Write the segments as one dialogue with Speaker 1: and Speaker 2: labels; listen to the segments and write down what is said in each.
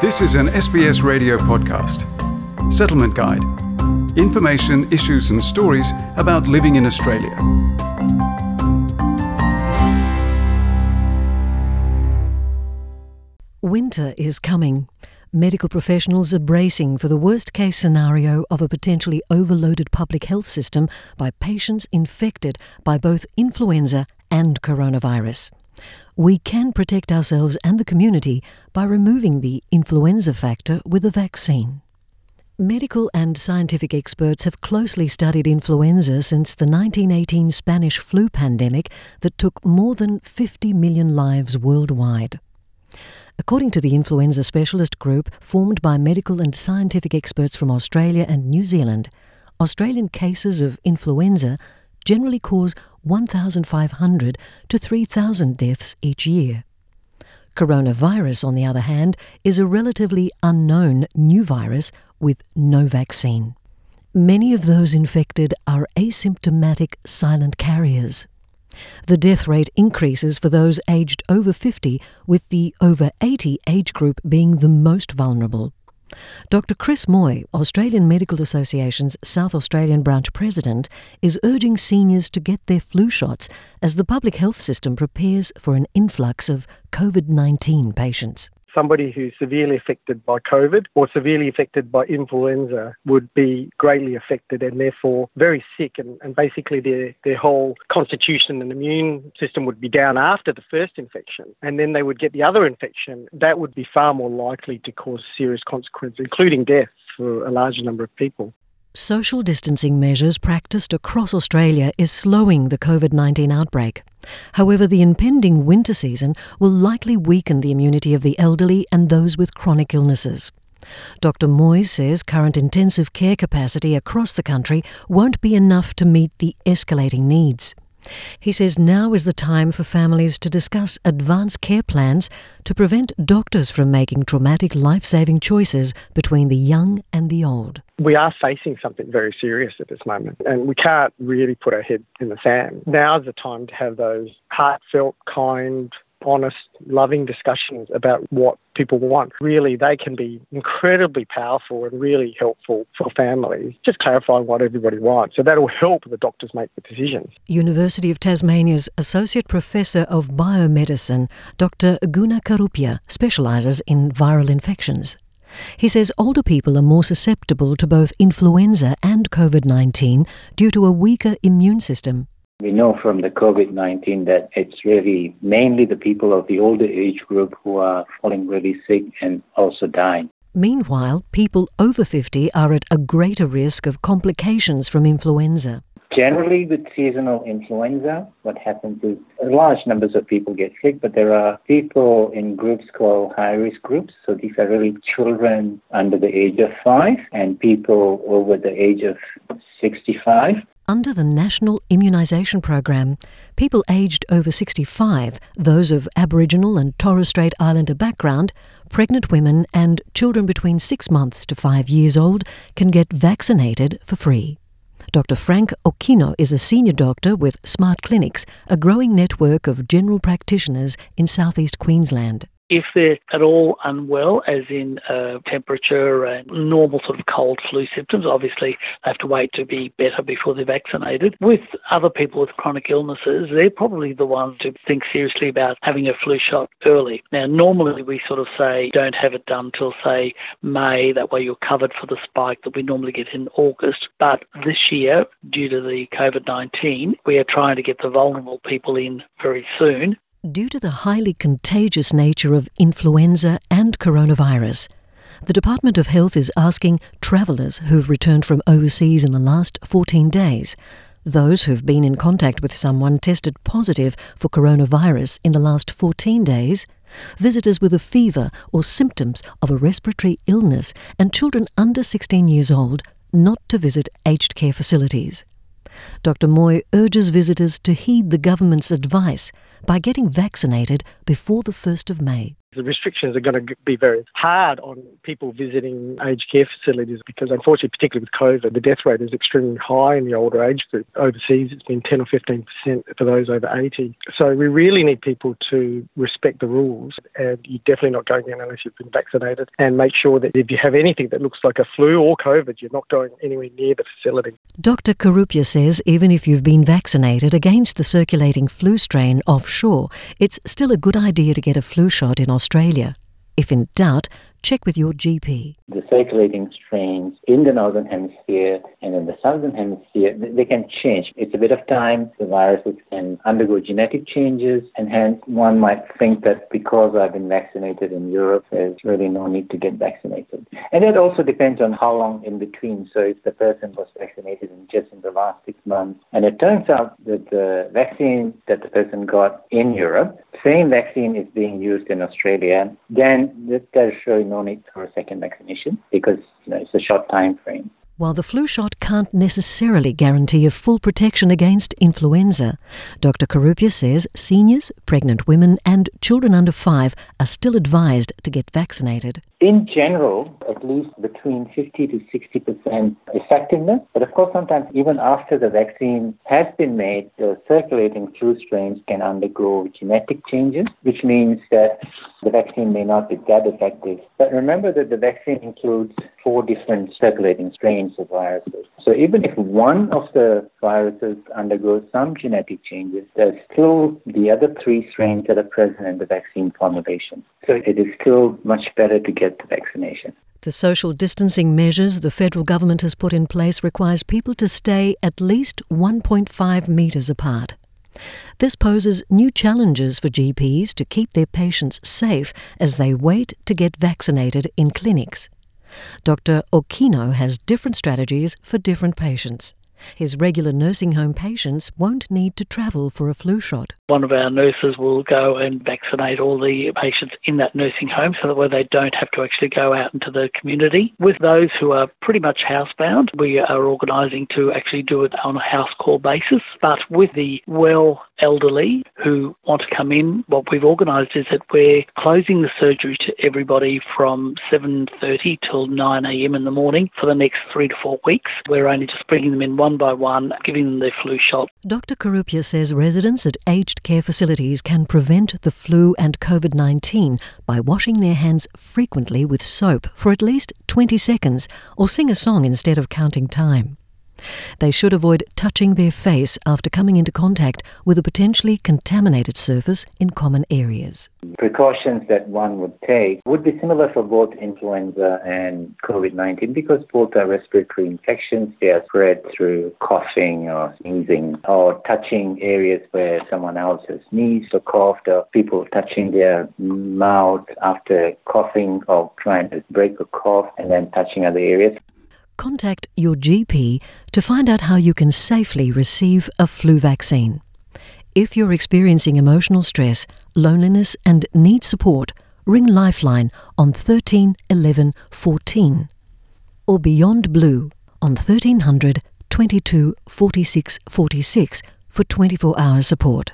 Speaker 1: This is an SBS radio podcast. Settlement Guide. Information, issues, and stories about living in Australia.
Speaker 2: Winter is coming. Medical professionals are bracing for the worst case scenario of a potentially overloaded public health system by patients infected by both influenza and coronavirus. We can protect ourselves and the community by removing the influenza factor with a vaccine. Medical and scientific experts have closely studied influenza since the 1918 Spanish flu pandemic that took more than 50 million lives worldwide. According to the influenza specialist group formed by medical and scientific experts from Australia and New Zealand, Australian cases of influenza generally cause 1,500 to 3,000 deaths each year. Coronavirus, on the other hand, is a relatively unknown new virus with no vaccine. Many of those infected are asymptomatic silent carriers. The death rate increases for those aged over 50, with the over 80 age group being the most vulnerable. Dr. Chris Moy, Australian Medical Association's South Australian branch president, is urging seniors to get their flu shots as the public health system prepares for an influx of COVID 19 patients
Speaker 3: somebody who's severely affected by COVID or severely affected by influenza would be greatly affected and therefore very sick and, and basically their, their whole constitution and immune system would be down after the first infection and then they would get the other infection. That would be far more likely to cause serious consequences, including death for a larger number of people.
Speaker 2: Social distancing measures practiced across Australia is slowing the COVID 19 outbreak. However, the impending winter season will likely weaken the immunity of the elderly and those with chronic illnesses. Dr. Moyes says current intensive care capacity across the country won't be enough to meet the escalating needs. He says now is the time for families to discuss advanced care plans to prevent doctors from making traumatic life saving choices between the young and the old.
Speaker 3: We are facing something very serious at this moment, and we can't really put our head in the sand. Now is the time to have those heartfelt, kind, honest, loving discussions about what people want. Really, they can be incredibly powerful and really helpful for families. Just clarifying what everybody wants. So that'll help the doctors make the decisions.
Speaker 2: University of Tasmania's Associate Professor of Biomedicine, Dr. Guna Karupiah, specialises in viral infections. He says older people are more susceptible to both influenza and COVID 19 due to a weaker immune system.
Speaker 4: We know from the COVID 19 that it's really mainly the people of the older age group who are falling really sick and also dying.
Speaker 2: Meanwhile, people over 50 are at a greater risk of complications from influenza.
Speaker 4: Generally, with seasonal influenza, what happens is large numbers of people get sick, but there are people in groups called high risk groups. So these are really children under the age of five and people over the age of 65.
Speaker 2: Under the National Immunisation Program, people aged over 65, those of Aboriginal and Torres Strait Islander background, pregnant women, and children between six months to five years old can get vaccinated for free. Dr. Frank Okino is a senior doctor with Smart Clinics, a growing network of general practitioners in southeast Queensland.
Speaker 5: If they're at all unwell, as in uh, temperature and normal sort of cold flu symptoms, obviously they have to wait to be better before they're vaccinated. With other people with chronic illnesses, they're probably the ones to think seriously about having a flu shot early. Now, normally we sort of say don't have it done till, say, May, that way you're covered for the spike that we normally get in August. But this year, due to the COVID 19, we are trying to get the vulnerable people in very soon
Speaker 2: Due to the highly contagious nature of influenza and coronavirus, the Department of Health is asking travellers who've returned from overseas in the last 14 days, those who've been in contact with someone tested positive for coronavirus in the last 14 days, visitors with a fever or symptoms of a respiratory illness, and children under 16 years old not to visit aged care facilities. Dr. Moy urges visitors to heed the government's advice by getting vaccinated before the 1st of May.
Speaker 3: The restrictions are going to be very hard on people visiting aged care facilities because, unfortunately, particularly with COVID, the death rate is extremely high in the older age group. Overseas, it's been 10 or 15% for those over 80. So we really need people to respect the rules, and you're definitely not going in unless you've been vaccinated. And make sure that if you have anything that looks like a flu or COVID, you're not going anywhere near the facility.
Speaker 2: Dr. Karupiah says even if you've been vaccinated against the circulating flu strain offshore, it's still a good idea to get a flu shot in Australia. If in doubt, check with your GP.
Speaker 4: The circulating strains in the northern hemisphere and in the southern hemisphere, they can change. It's a bit of time. The viruses can undergo genetic changes, and hence one might think that because I've been vaccinated in Europe, there's really no need to get vaccinated. And that also depends on how long in between. So if the person was vaccinated in just in the last six months, and it turns out that the vaccine that the person got in Europe, same vaccine is being used in Australia, then there's really no need for a second vaccination because you know, it's a short time frame.
Speaker 2: While the flu shot can't necessarily guarantee a full protection against influenza, Dr. Karupiah says seniors, pregnant women, and children under five are still advised to get vaccinated.
Speaker 4: In general, at least between 50 to 60 percent effectiveness. But of course, sometimes even after the vaccine has been made, the circulating flu strains can undergo genetic changes, which means that the vaccine may not be that effective. But remember that the vaccine includes four different circulating strains of viruses. So even if one of the viruses undergoes some genetic changes, there's still the other three strains that are present in the vaccine formulation. So it is still much better to get the vaccination.
Speaker 2: The social distancing measures the federal government has put in place requires people to stay at least 1.5 metres apart. This poses new challenges for GPs to keep their patients safe as they wait to get vaccinated in clinics. Dr. Okino has different strategies for different patients. His regular nursing home patients won't need to travel for a flu shot.
Speaker 5: One of our nurses will go and vaccinate all the patients in that nursing home so that way they don't have to actually go out into the community. With those who are pretty much housebound, we are organising to actually do it on a house call basis. But with the well elderly who want to come in, what we've organised is that we're closing the surgery to everybody from 7.30 till 9am in the morning for the next three to four weeks. We're only just bringing them in one by one, giving them their flu shot.
Speaker 2: Dr. Karupiah says residents at aged care facilities can prevent the flu and COVID 19 by washing their hands frequently with soap for at least 20 seconds or sing a song instead of counting time. They should avoid touching their face after coming into contact with a potentially contaminated surface in common areas.
Speaker 4: Precautions that one would take would be similar for both influenza and COVID 19 because both are respiratory infections. They are spread through coughing or sneezing or touching areas where someone else has sneezed or coughed or people touching their mouth after coughing or trying to break a cough and then touching other areas
Speaker 2: contact your GP to find out how you can safely receive a flu vaccine. If you're experiencing emotional stress, loneliness, and need support, ring Lifeline on 13 11 14 or Beyond Blue on 1300 22 46 46 for 24 hour support.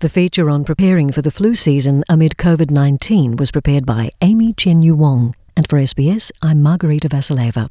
Speaker 2: The feature on preparing for the flu season amid COVID 19 was prepared by Amy Chen Yu Wong, and for SBS, I'm Margarita Vasileva.